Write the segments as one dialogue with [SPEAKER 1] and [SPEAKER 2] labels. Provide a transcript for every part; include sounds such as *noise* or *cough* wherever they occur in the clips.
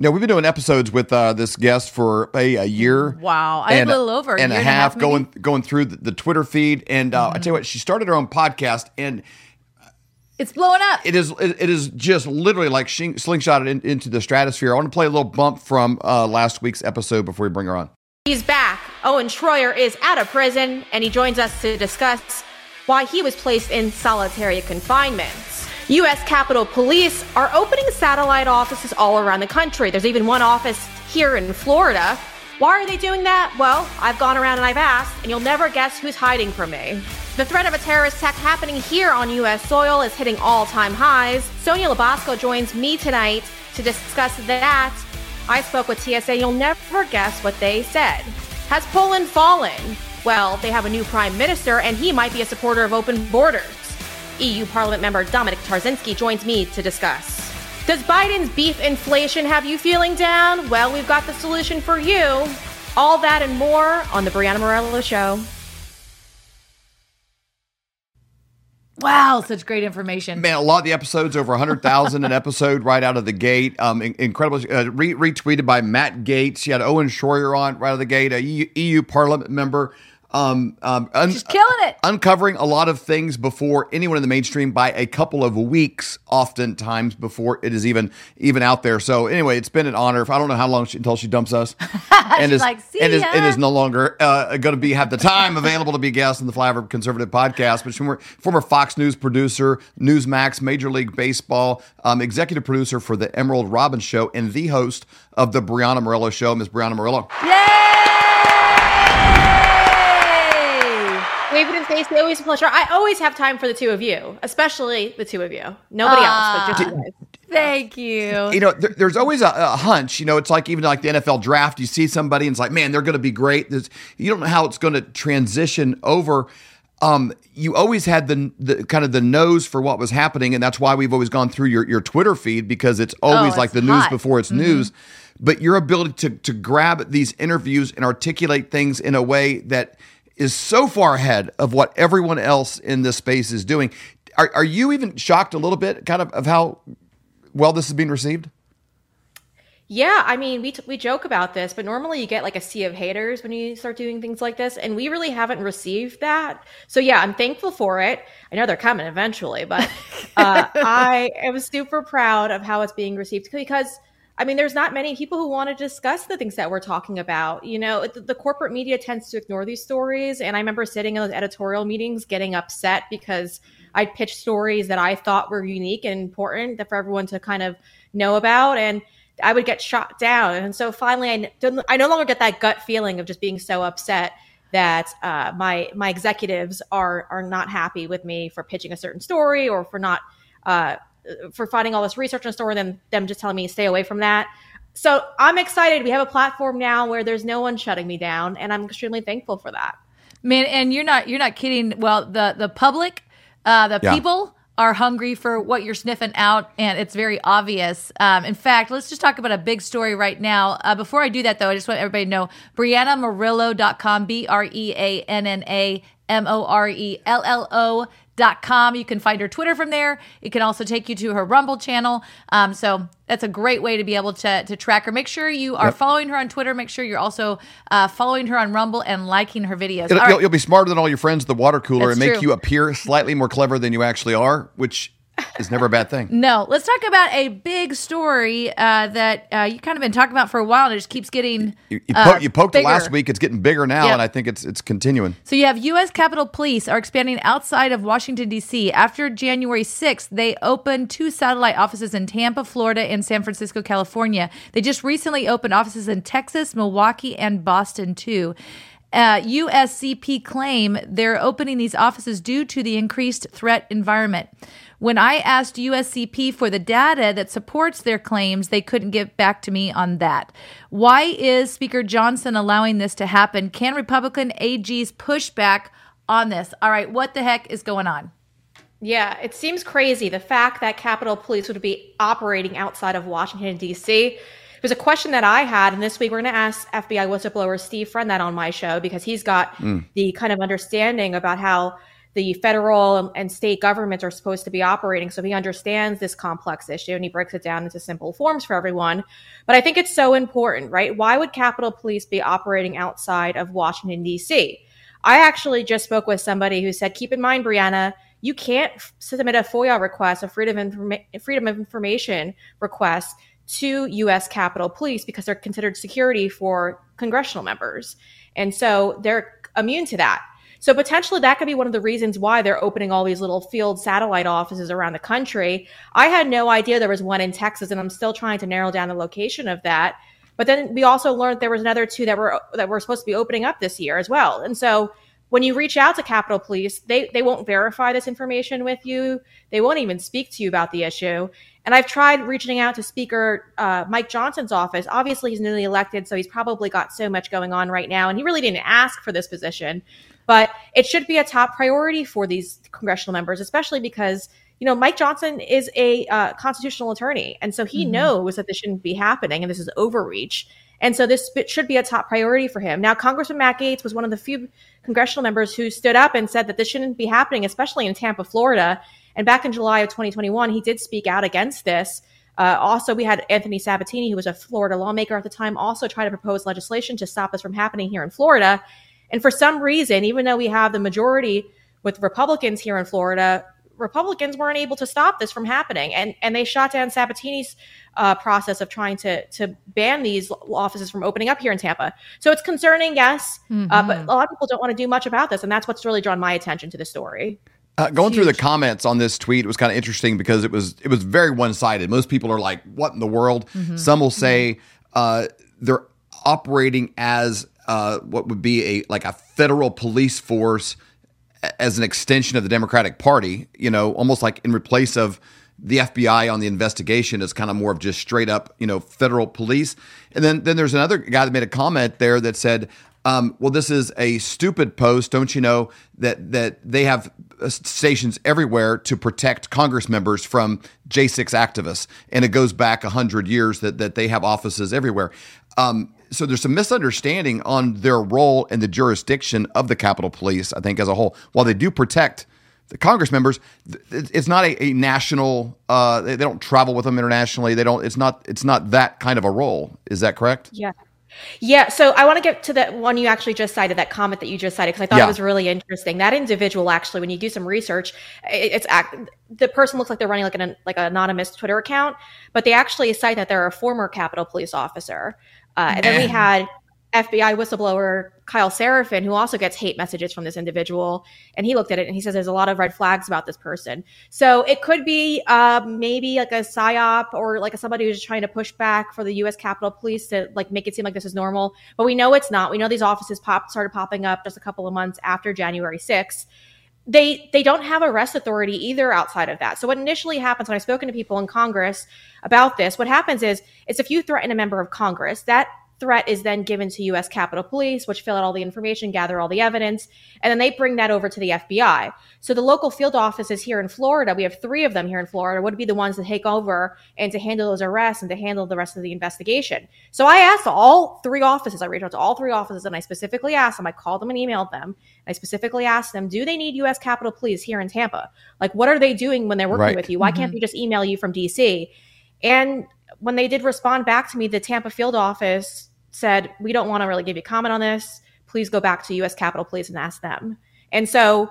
[SPEAKER 1] you know, we've been doing episodes with uh, this guest for a, a year.
[SPEAKER 2] Wow, I
[SPEAKER 1] and
[SPEAKER 2] a little over a year.
[SPEAKER 1] and a
[SPEAKER 2] year
[SPEAKER 1] half,
[SPEAKER 2] maybe?
[SPEAKER 1] going going through the, the Twitter feed. And uh, I tell you what, she started her own podcast, and
[SPEAKER 2] It's blowing up.
[SPEAKER 1] it is it, it is just literally like shing, slingshotted in, into the stratosphere. I want to play a little bump from uh, last week's episode before we bring her on.
[SPEAKER 3] He's back. Owen Shroyer is out of prison, and he joins us to discuss why he was placed in solitary confinement. U.S. Capitol Police are opening satellite offices all around the country. There's even one office here in Florida. Why are they doing that? Well, I've gone around and I've asked, and you'll never guess who's hiding from me. The threat of a terrorist attack happening here on U.S. soil is hitting all time highs. Sonya LaBosco joins me tonight to discuss that. I spoke with TSA. You'll never guess what they said. Has Poland fallen? Well, they have a new prime minister, and he might be a supporter of open borders. EU Parliament member Dominik Tarczyński joins me to discuss. Does Biden's beef inflation have you feeling down? Well, we've got the solution for you. All that and more on the Breanna Morello Show.
[SPEAKER 2] wow, such great information.
[SPEAKER 1] Man, a lot of the episodes over 100,000 an *laughs* episode right out of the gate. Um, incredible. Uh, re- retweeted by Matt Gaetz. You had Owen Shroyer on right out of the gate, a EU, EU Parliament member. Um, um, un-
[SPEAKER 2] She's killing it.
[SPEAKER 1] uncovering a lot of things before anyone in the mainstream by a couple of weeks, oftentimes before it is even even out there. So anyway, it's been an honor. If I don't know how long she, until she dumps us, *laughs* and
[SPEAKER 2] She's
[SPEAKER 1] is
[SPEAKER 2] like, "See
[SPEAKER 1] and is, and is no longer uh, going to be have the time available to be a guest on the Flyover Conservative podcast. But former former Fox News producer, Newsmax, Major League Baseball, um, executive producer for the Emerald Robinson Show, and the host of the Breanna Morello Show, Miss Breanna Morello.
[SPEAKER 2] Yay!
[SPEAKER 3] David and Stacey, always a pleasure. I always have time for the two of you, especially the two of you. Nobody else, but just you.
[SPEAKER 2] Thank you.
[SPEAKER 1] you know, there, there's always a, a hunch. You know, it's like even like the NFL draft. You see somebody and it's like, man, they're going to be great. There's, you don't know how it's going to transition over. Um, you always had the, the kind of the nose for what was happening, and that's why we've always gone through your your Twitter feed because it's always
[SPEAKER 2] Oh,
[SPEAKER 1] like
[SPEAKER 2] it's
[SPEAKER 1] the news before it's news. But your ability to to grab these interviews and articulate things in a way that is so far ahead of what everyone else in this space is doing. Are, are you even shocked a little bit, kind of, of how well this is being received?
[SPEAKER 3] Yeah, I mean, we, t- we joke about this, but normally you get like a sea of haters when you start doing things like this, and we really haven't received that. So yeah, I'm thankful for it. I know they're coming eventually, but uh, *laughs* I am super proud of how it's being received because. I mean, there's not many people who want to discuss the things that we're talking about. You know, the, the corporate media tends to ignore these stories. And I remember sitting in those editorial meetings getting upset because I pitched stories that I thought were unique and important that for everyone to kind of know about. And I would get shot down. And so finally, I, don't- I no longer get that gut feeling of just being so upset that uh, my my executives are are not happy with me for pitching a certain story or for not uh, for finding all this research on a story and then them just telling me stay away from that. So I'm excited. We have a platform now where there's no one shutting me down, and I'm extremely thankful for that.
[SPEAKER 2] Man, and you're not you're not kidding. Well, the the public, uh, the
[SPEAKER 1] Yeah.
[SPEAKER 2] people are hungry for what you're sniffing out, and it's very obvious. Um, in fact, let's just talk about a big story right now. Uh, before I do that, though, I just want everybody to know BreannaMorello.com, B R E A N N A M O R E L L O. Dot com. You can find her Twitter from there. It can also take you to her Rumble channel. Um, so that's a great way to be able to, to track her. Make sure you are
[SPEAKER 1] Yep.
[SPEAKER 2] following her on Twitter. Make sure you're also uh, following her on Rumble and liking her videos.
[SPEAKER 1] It'll,
[SPEAKER 2] right.
[SPEAKER 1] you'll, you'll be smarter than all your friends at the water cooler
[SPEAKER 2] That's
[SPEAKER 1] and make
[SPEAKER 2] true.
[SPEAKER 1] you appear slightly more clever than you actually are, which is never a bad thing. *laughs*
[SPEAKER 2] No, let's talk about a big story uh, that uh, you kind of been talking about for a while, and it just keeps getting.
[SPEAKER 1] You, you,
[SPEAKER 2] uh,
[SPEAKER 1] you poked it last week. It's getting bigger now,
[SPEAKER 2] Yep.
[SPEAKER 1] and I think it's it's continuing.
[SPEAKER 2] So you have U.S. Capitol Police are expanding outside of Washington D.C. After January 6th, they opened two satellite offices in Tampa, Florida, and San Francisco, California. They just recently opened offices in Texas, Milwaukee, and Boston too. Uh, USCP claim they're opening these offices due to the increased threat environment. When I asked USCP for the data that supports their claims, they couldn't get back to me on that. Why is Speaker Johnson allowing this to happen? Can Republican AGs push back on this? All right, what the heck is going on?
[SPEAKER 3] Yeah, it seems crazy the fact that Capitol Police would be operating outside of Washington, D.C. It was a question that I had, and this week we're going to ask FBI whistleblower Steve Friend that on my show because he's got mm. the kind of understanding about how the federal and state governments are supposed to be operating. So he understands this complex issue and he breaks it down into simple forms for everyone. But I think it's so important, right? Why would Capitol Police be operating outside of Washington, D.C.? I actually just spoke with somebody who said, keep in mind, Breanna, you can't submit a FOIA request, a freedom of, Informa- freedom of information request to U.S. Capitol Police because they're considered security for congressional members. And so they're immune to that. So potentially that could be one of the reasons why they're opening all these little field satellite offices around the country. I had no idea there was one in Texas, and I'm still trying to narrow down the location of that. But then we also learned there was another two that were that were supposed to be opening up this year as well. And so when you reach out to Capitol Police, they they won't verify this information with you. They won't even speak to you about the issue. And I've tried reaching out to Speaker uh, Mike Johnson's office. Obviously, he's newly elected, so he's probably got so much going on right now, and he really didn't ask for this position. But it should be a top priority for these congressional members, especially because you know Mike Johnson is a uh, constitutional attorney, and so he mm-hmm. knows that this shouldn't be happening, and this is overreach. And so this should be a top priority for him. Now, Congressman Matt Gaetz was one of the few congressional members who stood up and said that this shouldn't be happening, especially in Tampa, Florida. And back in July of 2021, he did speak out against this. Uh, also, we had Anthony Sabatini, who was a Florida lawmaker at the time, also try to propose legislation to stop this from happening here in Florida. And for some reason, even though we have the majority with Republicans here in Florida, Republicans weren't able to stop this from happening, and and they shot down Sabatini's uh, process of trying to to ban these offices from opening up here in Tampa. So it's concerning, yes, mm-hmm. uh, but mm-hmm. a lot of people don't want to do much about this, and that's what's really drawn my attention to the story.
[SPEAKER 1] Uh, going through the comments on this tweet it was kind of interesting because it was it was very one sided. Most people are like, "What in the world?" Mm-hmm. Some will say uh, they're operating as uh, what would be a like a federal police force as an extension of the Democratic Party. You know, almost like in replace of the FBI on the investigation is kind of more of just straight up, you know, federal police. And then then there's another guy that made a comment there that said, um, well, this is a stupid post. Don't you know that that they have uh, stations everywhere to protect Congress members from J6 activists, and it goes back hundred years that that they have offices everywhere. Um, so there's some misunderstanding on their role in the jurisdiction of the Capitol Police. I think as a whole, while they do protect the Congress members, it's not a, a national. Uh, they, they don't travel with them internationally. They don't. It's not. It's not that kind of a role. Is that correct?
[SPEAKER 3] Yeah. Yeah, so I want to get to that one you actually just cited, that comment that you just cited, because I thought yeah. it was really interesting. That individual, actually, when you do some research, it's act, the person looks like they're running like an like an anonymous Twitter account, but they actually cite that they're a former Capitol Police officer. Uh, and then we had FBI whistleblower Kyle Seraphin, who also gets hate messages from this individual, and he looked at it and he says there's a lot of red flags about this person. So it could be uh, maybe like a psyop or like somebody who's trying to push back for the U.S. Capitol Police to like make it seem like this is normal, but we know it's not. We know these offices pop started popping up just a couple of months after January 6th they they don't have arrest authority either outside of that. So what initially happens when I've spoken to people in Congress about this, what happens is is if you threaten a member of Congress, that threat is then given to US Capitol Police, which fill out all the information, gather all the evidence, and then they bring that over to the FBI. So the local field offices here in Florida, we have three of them here in Florida, would be the ones to take over and to handle those arrests and to handle the rest of the investigation. So I asked all three offices, I reached out to all three offices and I specifically asked them, I called them and emailed them. I specifically asked them, do they need US Capitol Police here in Tampa? Like, what are they doing when they're working right. with you? Why mm-hmm. can't they just email you from DC? And when they did respond back to me, the Tampa field office said, we don't want to really give you comment on this. Please go back to US Capitol Police and ask them. And so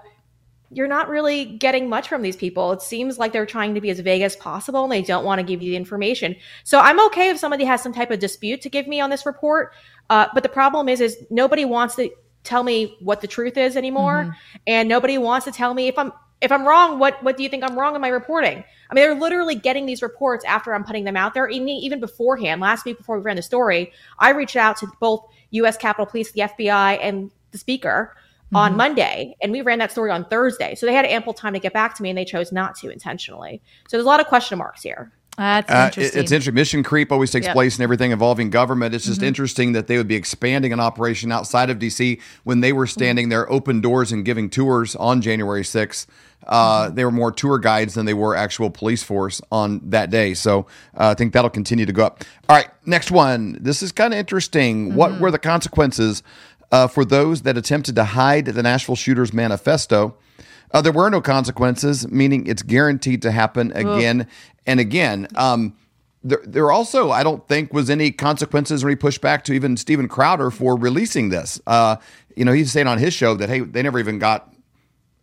[SPEAKER 3] you're not really getting much from these people. It seems like they're trying to be as vague as possible and they don't want to give you the information. So I'm okay if somebody has some type of dispute to give me on this report. Uh, but the problem is, is nobody wants to tell me what the truth is anymore. Mm-hmm. And nobody wants to tell me if I'm if I'm wrong, what what do you think I'm wrong in my reporting? I mean, they're literally getting these reports after I'm putting them out there. Even even beforehand, last week before we ran the story, I reached out to both U.S. Capitol Police, the FBI, and the Speaker mm-hmm. on Monday, and we ran that story on Thursday. So they had ample time to get back to me, and they chose not to intentionally. So there's a lot of question marks here.
[SPEAKER 2] That's interesting.
[SPEAKER 1] Uh, it's interesting. Mission creep always takes yep. place in everything involving government. It's just mm-hmm. interesting that they would be expanding an operation outside of DC when they were standing mm-hmm. there open doors and giving tours on January 6th. Uh, mm-hmm. they were more tour guides than they were actual police force on that day. So uh, I think that'll continue to go up. All right, next one. This is kind of interesting. What mm-hmm. were the consequences uh, for those that attempted to hide the Nashville Shooters Manifesto? Uh, there were no consequences, meaning it's guaranteed to happen again and again. Um, there, there also, I don't think, was any consequences or he pushed back to even Steven Crowder for releasing this. Uh, you know, he's saying on his show that hey, they never even got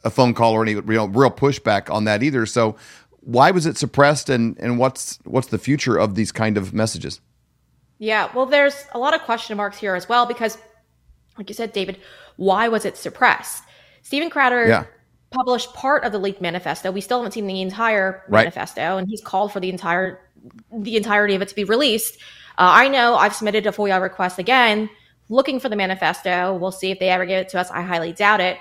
[SPEAKER 1] a phone call or any real real pushback on that either. So, why was it suppressed, and and what's what's the future of these kind of messages?
[SPEAKER 3] Yeah, well, there's a lot of question marks here as well because, like you said, David, why was it suppressed? Steven Crowder
[SPEAKER 1] Yeah.
[SPEAKER 3] published part of the leaked manifesto. We still haven't seen the entire
[SPEAKER 1] Right.
[SPEAKER 3] manifesto, and he's called for the entire the entirety of it to be released. Uh, I know I've submitted a FOIA request again, looking for the manifesto. We'll see if they ever give it to us. I highly doubt it.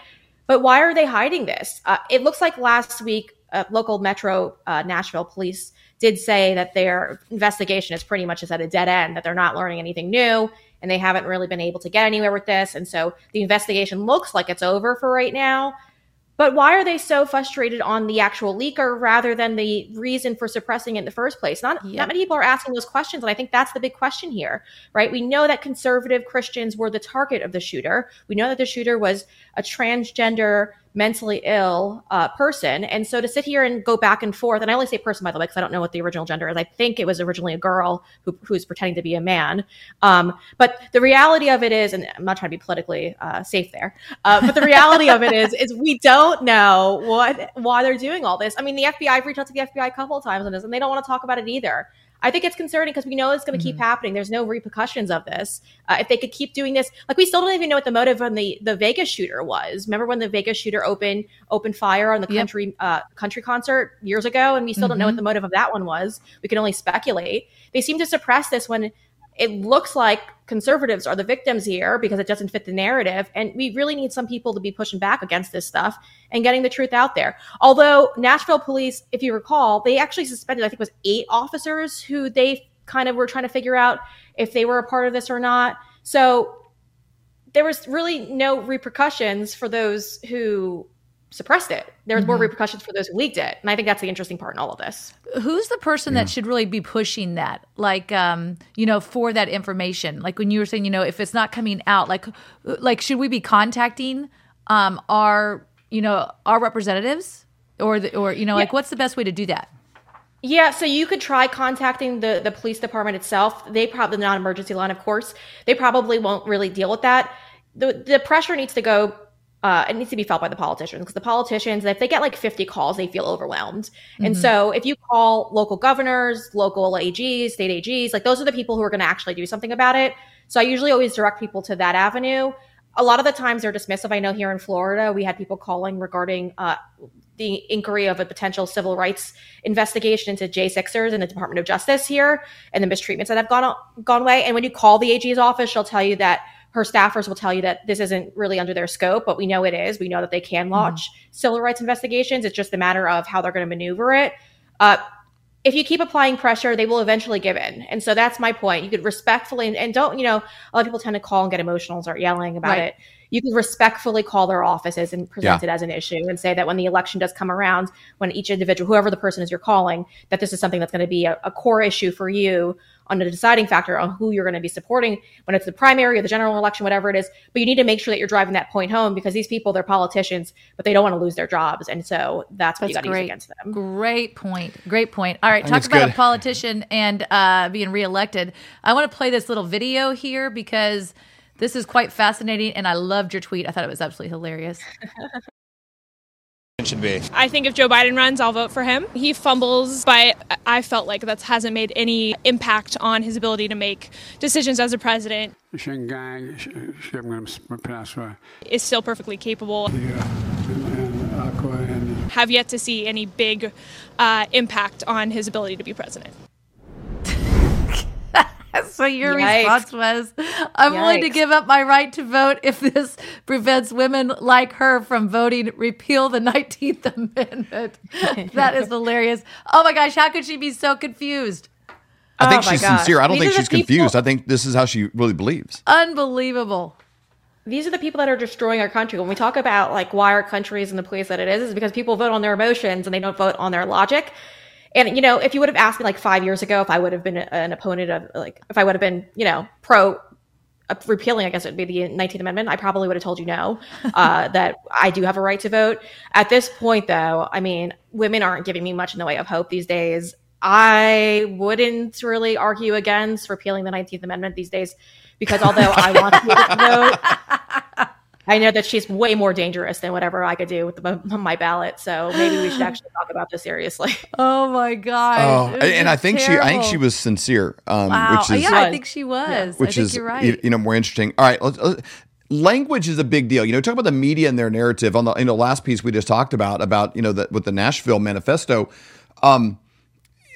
[SPEAKER 3] But why are they hiding this? Uh, it looks like last week, uh, local Metro uh, Nashville police did say that their investigation is pretty much just at a dead end, that they're not learning anything new, and they haven't really been able to get anywhere with this. And so the investigation looks like it's over for right now. But why are they so frustrated on the actual leaker rather than the reason for suppressing it in the first place? Not,
[SPEAKER 2] Yep.
[SPEAKER 3] not many people are asking those questions. And I think that's the big question here, right? We know that conservative Christians were the target of the shooter. We know that the shooter was a transgender, mentally ill uh, person. And so to sit here and go back and forth, and I only say person, by the way, because I don't know what the original gender is. I think it was originally a girl who, who's pretending to be a man. Um, but the reality of it is, and I'm not trying to be politically uh, safe there, uh, but the reality of it is, is we don't know what why they're doing all this. I mean, the FBI reached out to the FBI a couple of times on this, and they don't want to talk about it either. I think it's concerning because we know it's going to keep happening. There's no repercussions of this. Uh, if they could keep doing this, like we still don't even know what the motive on the the Vegas shooter was. Remember when the Vegas shooter opened opened fire on the
[SPEAKER 2] Yep.
[SPEAKER 3] country uh, country concert years ago, and we still don't know what the motive of that one was. We can only speculate. They seem to suppress this when it looks like conservatives are the victims here because it doesn't fit the narrative. And we really need some people to be pushing back against this stuff and getting the truth out there. Although Nashville police, if you recall, they actually suspended, I think it was eight officers who they kind of were trying to figure out if they were a part of this or not. So there was really no repercussions for those who suppressed it. There was more repercussions for those who leaked it. And I think that's the interesting part in all of this.
[SPEAKER 2] who's the person that should really be pushing that like um you know for that information like when you were saying you know if it's not coming out like like should we be contacting um our you know our representatives or the, or you know like what's the best way to do that
[SPEAKER 3] Yeah, so you could try contacting the the police department itself. They probably the non-emergency line, of course. They probably won't really deal with that. The the pressure needs to go. Uh, it needs to be felt by the politicians because the politicians, if they get like 50 calls, they feel overwhelmed. And so, if you call local governors, local AGs, state AGs, like those are the people who are going to actually do something about it. So, I usually always direct people to that avenue. A lot of the times they're dismissive. I know here in Florida, we had people calling regarding uh, the inquiry of a potential civil rights investigation into J Sixers in the Department of Justice here and the mistreatments that have gone gone away. And when you call the AG's office, she'll tell you that her staffers will tell you that this isn't really under their scope, but we know it is. We know that they can launch civil rights investigations. It's just a matter of how they're going to maneuver it. Uh, if you keep applying pressure, they will eventually give in. And so that's my point. You could respectfully and, and don't, you know, a lot of people tend to call and get emotional and start yelling about
[SPEAKER 2] Right.
[SPEAKER 3] it. You can respectfully call their offices and present
[SPEAKER 1] Yeah.
[SPEAKER 3] it as an issue and say that when the election does come around, when each individual, whoever the person is you're calling, that this is something that's going to be a, a core issue for you on the deciding factor on who you're going to be supporting when it's the primary or the general election, whatever it is. But you need to make sure that you're driving that point home because these people, they're politicians, but they don't want to lose their jobs. And so that's what you got
[SPEAKER 2] That's
[SPEAKER 3] to
[SPEAKER 2] great.
[SPEAKER 3] against them.
[SPEAKER 2] Great point. Great point. All right, talk
[SPEAKER 1] it's
[SPEAKER 2] about a politician and uh, being reelected. I want to play this little video here because this is quite fascinating, and I loved your tweet. I thought it was absolutely hilarious. *laughs*
[SPEAKER 4] should be.
[SPEAKER 5] I think if Joe Biden runs, I'll vote for him. He fumbles, but I felt like that hasn't made any impact on his ability to make decisions as a president.
[SPEAKER 6] Shingang, sh- sh- I'm going to pronounce right.
[SPEAKER 5] Is still perfectly capable.
[SPEAKER 6] And, and Aqua and
[SPEAKER 5] Have yet to see any big uh, impact on his ability to be president. *laughs*
[SPEAKER 2] So your
[SPEAKER 3] Yikes.
[SPEAKER 2] response was, "I'm willing to give up my right to vote if this prevents women like her from voting. Repeal the 19th *laughs* Amendment." that is hilarious. Oh my gosh, how could she be so confused?
[SPEAKER 1] I think
[SPEAKER 3] Oh
[SPEAKER 1] she's
[SPEAKER 3] gosh.
[SPEAKER 1] sincere. I don't
[SPEAKER 3] These
[SPEAKER 1] think she's confused.
[SPEAKER 3] people-
[SPEAKER 1] I think this is how she really believes.
[SPEAKER 2] Unbelievable.
[SPEAKER 3] these are the people that are destroying our country. When we talk about like why our country is in the place that it is, is because people vote on their emotions and they don't vote on their logic. And you know, if you would have asked me like five years ago if I would have been an opponent of like if I would have been you know pro repealing, I guess it would be the 19th Amendment, I probably would have told you no, *laughs* uh, that I do have a right to vote. At this point, though, I mean, women aren't giving me much in the way of hope these days. I wouldn't really argue against repealing the 19th Amendment these days because although I want to vote, *laughs* I know that she's way more dangerous than whatever I could do with the, *laughs* my ballot. So maybe we should *gasps* actually talk about this seriously. *laughs*
[SPEAKER 2] Oh my god!
[SPEAKER 1] Oh, and I
[SPEAKER 2] just
[SPEAKER 1] think she, I think she was sincere, um,
[SPEAKER 2] Wow.
[SPEAKER 1] which is
[SPEAKER 2] yeah, I think she was.
[SPEAKER 1] which
[SPEAKER 2] I think
[SPEAKER 1] is
[SPEAKER 2] you're right.
[SPEAKER 1] you, you know more interesting. All right, let's, let's- language is a big deal. You know, talk about the media and their narrative on the you know last piece we just talked about about you know the, with the Nashville manifesto. Um,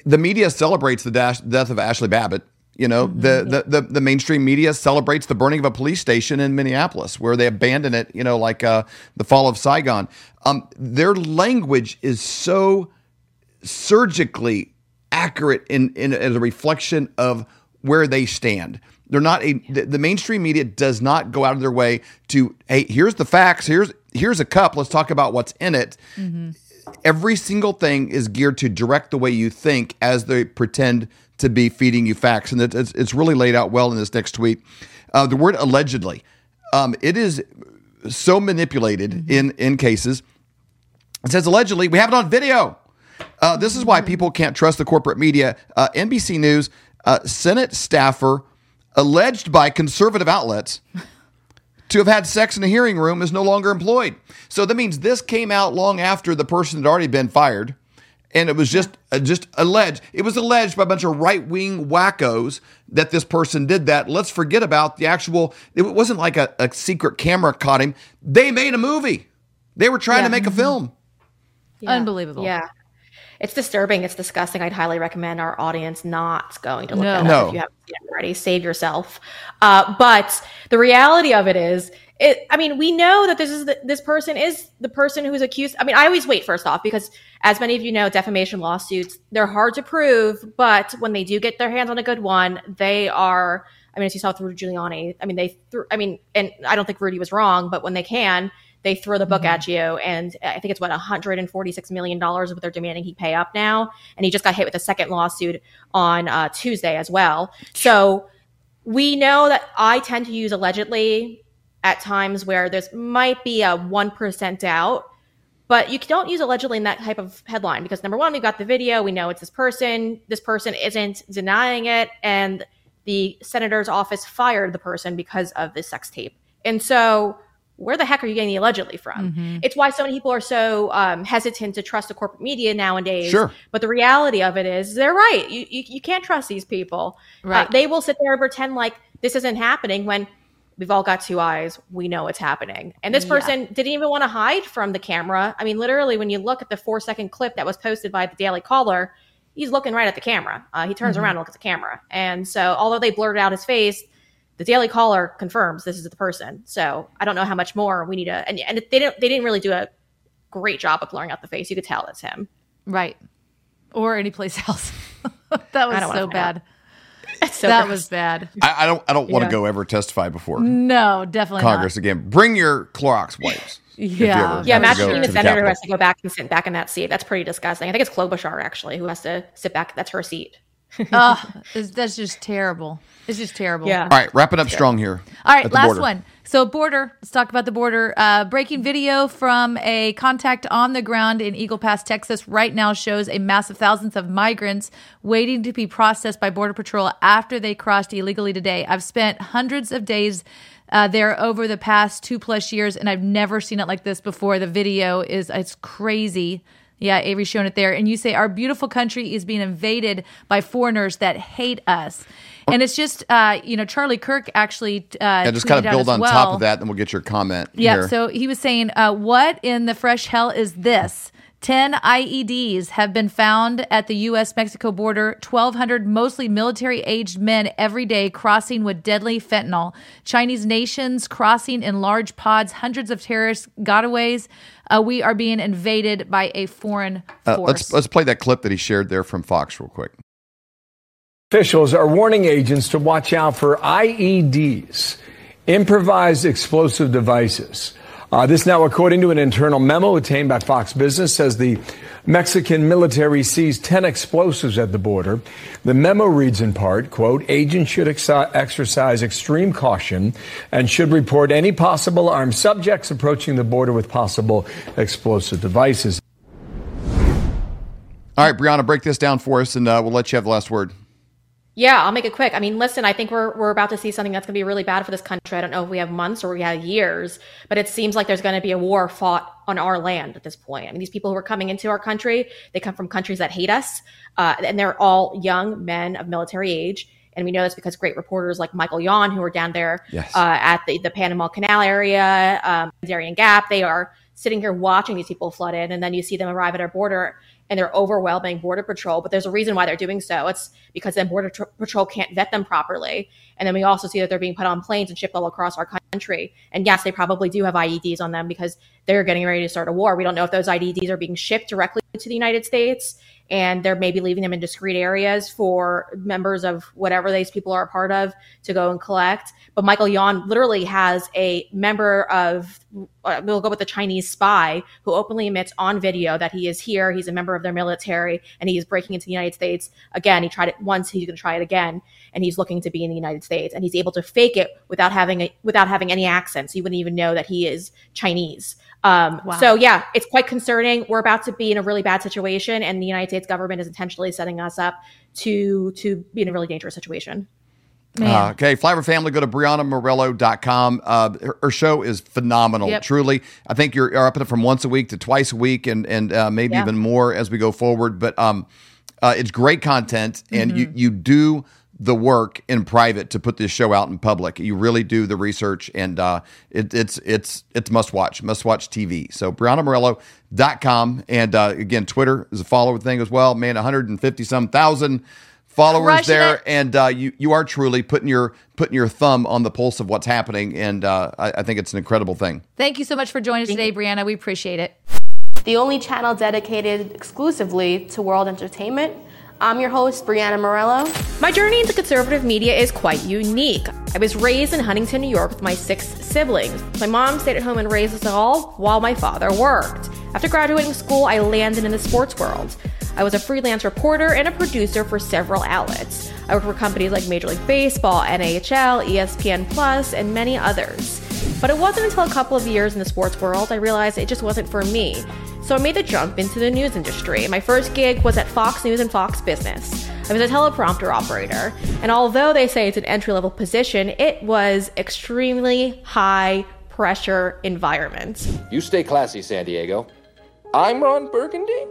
[SPEAKER 1] the media celebrates the dash, death of Ashley Babbitt. You know, the, the the the mainstream media celebrates the burning of a police station in Minneapolis, where they abandon it. You know, like uh, the fall of Saigon. Um, their language is so surgically accurate in, in as a reflection of where they stand. They're not a the, the mainstream media does not go out of their way to hey here's the facts here's here's a cup let's talk about what's in it. Every single thing is geared to direct the way you think as they pretend to be feeding you facts, and it's it's really laid out well in this next tweet. Uh, the word allegedly, um, it is so manipulated in in cases. It says allegedly, we have it on video. Uh, this is why people can't trust the corporate media. Uh, NBC News, uh, Senate staffer alleged by conservative outlets *laughs* to have had sex in a hearing room is no longer employed. So that means this came out long after the person had already been fired. And it was just uh, just alleged. It was alleged by a bunch of right wing wackos that this person did that. Let's forget about the actual. It wasn't like a, a secret camera caught him. They made a movie. They were trying to make a film.
[SPEAKER 3] Yeah.
[SPEAKER 2] Unbelievable.
[SPEAKER 3] Yeah. It's disturbing. It's disgusting. I'd highly recommend our audience not going to look
[SPEAKER 2] No.
[SPEAKER 3] that
[SPEAKER 1] No.
[SPEAKER 3] if you haven't seen it already. Save yourself. Uh, but the reality of it is, it. I mean, we know that this is the, this person is the person who is accused. I mean, I always wait first off because, as many of you know, defamation lawsuits they're hard to prove, but when they do get their hands on a good one, they are. I mean, as you saw with Rudy Giuliani, I mean, they threw. I mean, and I don't think Rudy was wrong, but when they can, they throw the book at you and i think it's what 146 million dollars what they're demanding he pay up now? And he just got hit with a second lawsuit on uh, tuesday as well. So we know that i tend to use allegedly at times where there's might be a 1% doubt but you don't use allegedly in that type of headline because number one we've got the video we know it's this person this person isn't denying it and the senator's office fired the person because of this sex tape. And so where the heck are you getting the allegedly from?
[SPEAKER 2] Mm-hmm.
[SPEAKER 3] It's why so many people are so um, hesitant to trust the corporate media nowadays.
[SPEAKER 1] Sure.
[SPEAKER 3] But the reality of it is, they're right. You you, you can't trust these people.
[SPEAKER 2] Right.
[SPEAKER 3] Uh, they will sit there and pretend like this isn't happening when we've all got two eyes. We know it's happening. And this
[SPEAKER 2] Yeah.
[SPEAKER 3] person didn't even want to hide from the camera. I mean, literally, when you look at the four second clip that was posted by the Daily Caller, he's looking right at the camera. Uh, he turns around and looks at the camera. And so, although they blurred out his face, the Daily Caller confirms this is the person. So I don't know how much more we need to. And, and they didn't. They didn't really do a great job of blurring out the face. You could tell it's him.
[SPEAKER 2] Right. Or any place *laughs* else. that was
[SPEAKER 3] I don't wanna
[SPEAKER 2] so bad. *laughs*
[SPEAKER 3] So
[SPEAKER 2] that
[SPEAKER 3] gross.
[SPEAKER 2] was bad.
[SPEAKER 1] I, I don't I don't want to
[SPEAKER 3] Yeah.
[SPEAKER 1] go ever testify before
[SPEAKER 2] No, definitely
[SPEAKER 1] Congress again. Bring your Clorox wipes.
[SPEAKER 2] Yeah.
[SPEAKER 3] Yeah,
[SPEAKER 1] have
[SPEAKER 3] imagine being
[SPEAKER 1] to
[SPEAKER 3] the
[SPEAKER 1] the
[SPEAKER 3] senator who has to go back and sit back in that seat. That's pretty disgusting. I think it's Klobuchar actually who has to sit back. That's her seat.
[SPEAKER 2] Not. Ugh, *laughs* it's- that's just terrible. It's just terrible.
[SPEAKER 3] Yeah.
[SPEAKER 1] All right, wrapping up strong here.
[SPEAKER 2] All right, last
[SPEAKER 1] border.
[SPEAKER 2] one. So, border. Let's talk about the border. Uh, breaking video from a contact on the ground in Eagle Pass, Texas, right now shows a massive thousands of migrants waiting to be processed by Border Patrol after they crossed illegally today. I've spent hundreds of days uh, there over the past two plus years, and I've never seen it like this before. The video is it's crazy. Yeah, Avery's showing it there. And you say our beautiful country is being invaded by foreigners that hate us. And it's just, uh, you know, Charlie Kirk actually. Uh,
[SPEAKER 1] Yeah, just kind of build on
[SPEAKER 2] well.
[SPEAKER 1] top of that, and then we'll get your comment.
[SPEAKER 2] Yeah,
[SPEAKER 1] here.
[SPEAKER 2] so he was saying, uh, what in the fresh hell is this? 10 IEDs have been found at the U.S. Mexico border. 1,200 mostly military aged men every day crossing with deadly fentanyl. Chinese nations crossing in large pods. Hundreds of terrorist gotaways. Uh, we are being invaded by a foreign
[SPEAKER 1] Uh,
[SPEAKER 2] force.
[SPEAKER 1] let's let's play that clip that he shared there from Fox real quick.
[SPEAKER 4] Officials are warning agents to watch out for IEDs, improvised explosive devices, Uh, this now, according to an internal memo obtained by Fox Business, says the Mexican military seized 10 explosives at the border. The memo reads in part, quote, agents should ex- exercise extreme caution and should report any possible armed subjects approaching the border with possible explosive devices.
[SPEAKER 1] All right, Breanna, break this down for us, and uh, we'll let you have the last word.
[SPEAKER 3] Yeah, I'll make it quick. I mean, listen, I think we're we're about to see something that's going to be really bad for this country. I don't know if we have months or we have years, but it seems like there's going to be a war fought on our land at this point. I mean, these people who are coming into our country, they come from countries that hate us, uh, and they're all young men of military age. And we know this because great reporters like Michael Yon, who are down there
[SPEAKER 1] Yes.
[SPEAKER 3] uh, at the, the Panama Canal area, um, Darien Gap, they are sitting here watching these people flood in, and then you see them arrive at our border and they're overwhelming border patrol. But there's a reason why they're doing so. It's because then border tr- patrol can't vet them properly, and then we also see that they're being put on planes and shipped all across our country. And yes, they probably do have IEDs on them because they're getting ready to start a war. We don't know if those IEDs are being shipped directly to the United States. And they're maybe leaving them in discrete areas for members of whatever these people are a part of to go and collect. But Michael Yon literally has a member of, uh, we'll go with the Chinese spy who openly admits on video that he is here. He's a member of their military and he is breaking into the United States. Again, he tried it once, he's going to try it again. And he's looking to be in the United States and he's able to fake it without having a, without having any accent. So you wouldn't even know that he is Chinese. Um,
[SPEAKER 2] Wow.
[SPEAKER 3] So yeah, it's quite concerning. We're about to be in a really bad situation, and the United States government is intentionally setting us up to to be in a really dangerous situation.
[SPEAKER 2] Man.
[SPEAKER 1] Uh, okay, Flavor Family, go to BreannaMorello.com. Uh, her, her show is phenomenal,
[SPEAKER 2] Yep.
[SPEAKER 1] truly. I think you're, you're up it from once a week to twice a week and, and uh, maybe
[SPEAKER 3] Yeah.
[SPEAKER 1] even more as we go forward. But um, uh, it's great content, and
[SPEAKER 2] Mm-hmm.
[SPEAKER 1] you, you do the work in private to put this show out in public. You really do the research, and uh, it, it's it's it's must watch, must watch TV. So BreannaMorello.com. And uh, again, Twitter is a follower thing as well. Man, 150 some thousand followers
[SPEAKER 2] Crushing
[SPEAKER 1] there
[SPEAKER 2] it.
[SPEAKER 1] and uh, you you are truly putting your putting your thumb on the pulse of what's happening, and uh, I, I think it's an incredible thing.
[SPEAKER 2] Thank you so much for joining us today, Breanna. We appreciate it.
[SPEAKER 7] the only channel dedicated exclusively to world entertainment. I'm your host, Breanna Morello.
[SPEAKER 3] My journey into conservative media is quite unique. I was raised in Huntington, New York with my six siblings. My mom stayed at home and raised us all while my father worked. After graduating school, I landed in the sports world. I was a freelance reporter and a producer for several outlets. I worked for companies like Major League Baseball, NHL, ESPN Plus, and many others. But it wasn't until a couple of years in the sports world I realized it just wasn't for me. So I made the jump into the news industry. My first gig was at Fox News and Fox Business. I was a teleprompter operator, and although they say it's an entry level position, it was extremely high pressure environment.
[SPEAKER 8] You stay classy, San Diego. I'm Ron Burgundy.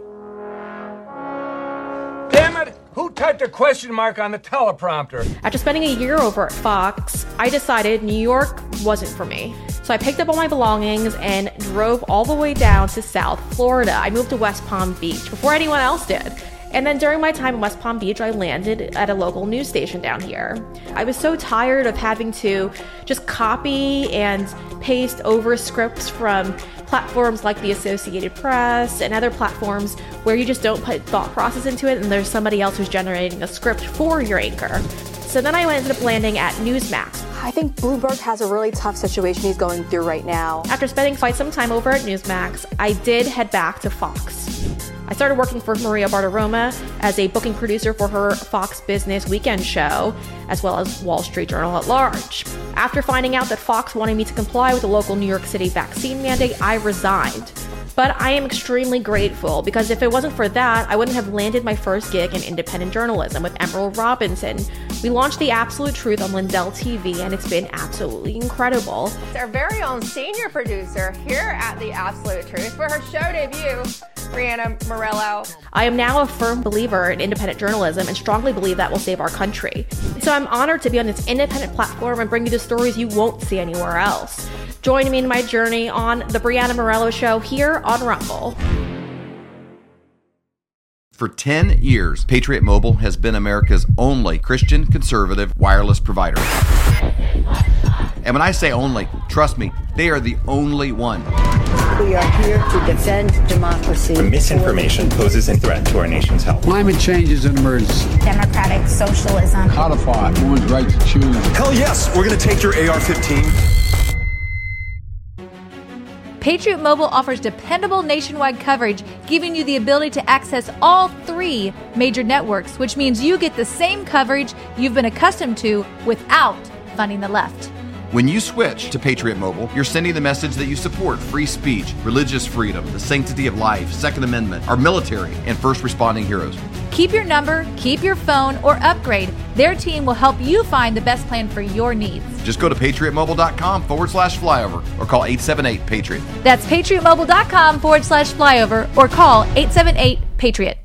[SPEAKER 4] Who typed a question mark on the teleprompter?
[SPEAKER 3] After spending a year over at Fox, I decided New York wasn't for me. So I picked up all my belongings and drove all the way down to South Florida. I moved to West Palm Beach before anyone else did. And then during my time in West Palm Beach, I landed at a local news station down here. I was so tired of having to just copy and paste over scripts from platforms like the Associated Press and other platforms where you just don't put thought process into it and there's somebody else who's generating a script for your anchor. So then I ended up landing at Newsmax.
[SPEAKER 7] I think Bloomberg has a really tough situation he's going through right now.
[SPEAKER 3] After spending quite some time over at Newsmax, I did head back to Fox. I started working for Maria Bartiromo as a booking producer for her Fox Business weekend show, as well as Wall Street Journal at large. After finding out that Fox wanted me to comply with the local New York City vaccine mandate, I resigned. But I am extremely grateful because if it wasn't for that, I wouldn't have landed my first gig in independent journalism with Emerald Robinson. We launched The Absolute Truth on Lindell TV, and it's been absolutely incredible.
[SPEAKER 9] It's our very own senior producer here at The Absolute Truth for her show debut, Breanna Morello.
[SPEAKER 3] I am now a firm believer in independent journalism and strongly believe that will save our country. So I'm honored to be on this independent platform and bring you the stories you won't see anywhere else. Join me in my journey on The Breanna Morello Show here on Rumble.
[SPEAKER 1] For 10 years, Patriot Mobile has been America's only Christian conservative wireless provider. And when I say only, trust me, they are the only one.
[SPEAKER 10] We are here to defend democracy.
[SPEAKER 11] Misinformation poses a threat to our nation's health.
[SPEAKER 6] Climate change is an emergency.
[SPEAKER 9] Democratic socialism.
[SPEAKER 6] Codify one's right to choose.
[SPEAKER 11] Hell yes, we're going to take your AR 15.
[SPEAKER 2] Patriot Mobile offers dependable nationwide coverage, giving you the ability to access all three major networks, which means you get the same coverage you've been accustomed to without funding the left.
[SPEAKER 1] When you switch to Patriot Mobile, you're sending the message that you support free speech, religious freedom, the sanctity of life, Second Amendment, our military, and first responding heroes.
[SPEAKER 2] Keep your number, keep your phone, or upgrade. Their team will help you find the best plan for your needs.
[SPEAKER 1] Just go to patriotmobile.com forward slash flyover or call 878 Patriot.
[SPEAKER 2] That's patriotmobile.com forward slash flyover or call 878 Patriot.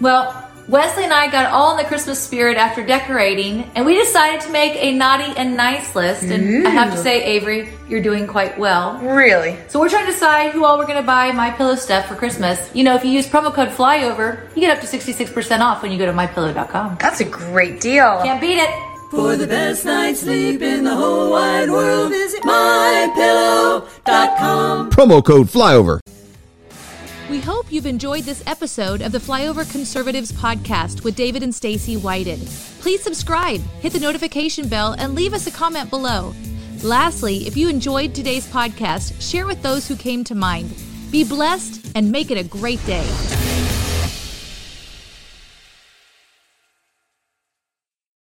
[SPEAKER 2] Well, Wesley and I got all in the Christmas spirit after decorating, and we decided to make a naughty and nice list. And I have to say, Avery, you're doing quite well.
[SPEAKER 12] Really?
[SPEAKER 2] So we're trying to decide who all we're going to buy My Pillow stuff for Christmas. You know, if you use promo code FLYOVER, you get up to 66% off when you go to mypillow.com.
[SPEAKER 12] That's a great deal.
[SPEAKER 2] Can't beat it.
[SPEAKER 13] For the best night's sleep in the whole wide world, visit mypillow.com.
[SPEAKER 1] Promo code flyover.
[SPEAKER 2] We hope you've enjoyed this episode of the Flyover Conservatives podcast with David and Stacy Whited. Please subscribe, hit the notification bell, and leave us a comment below. Lastly, if you enjoyed today's podcast, share with those who came to mind. Be blessed and make it a great day.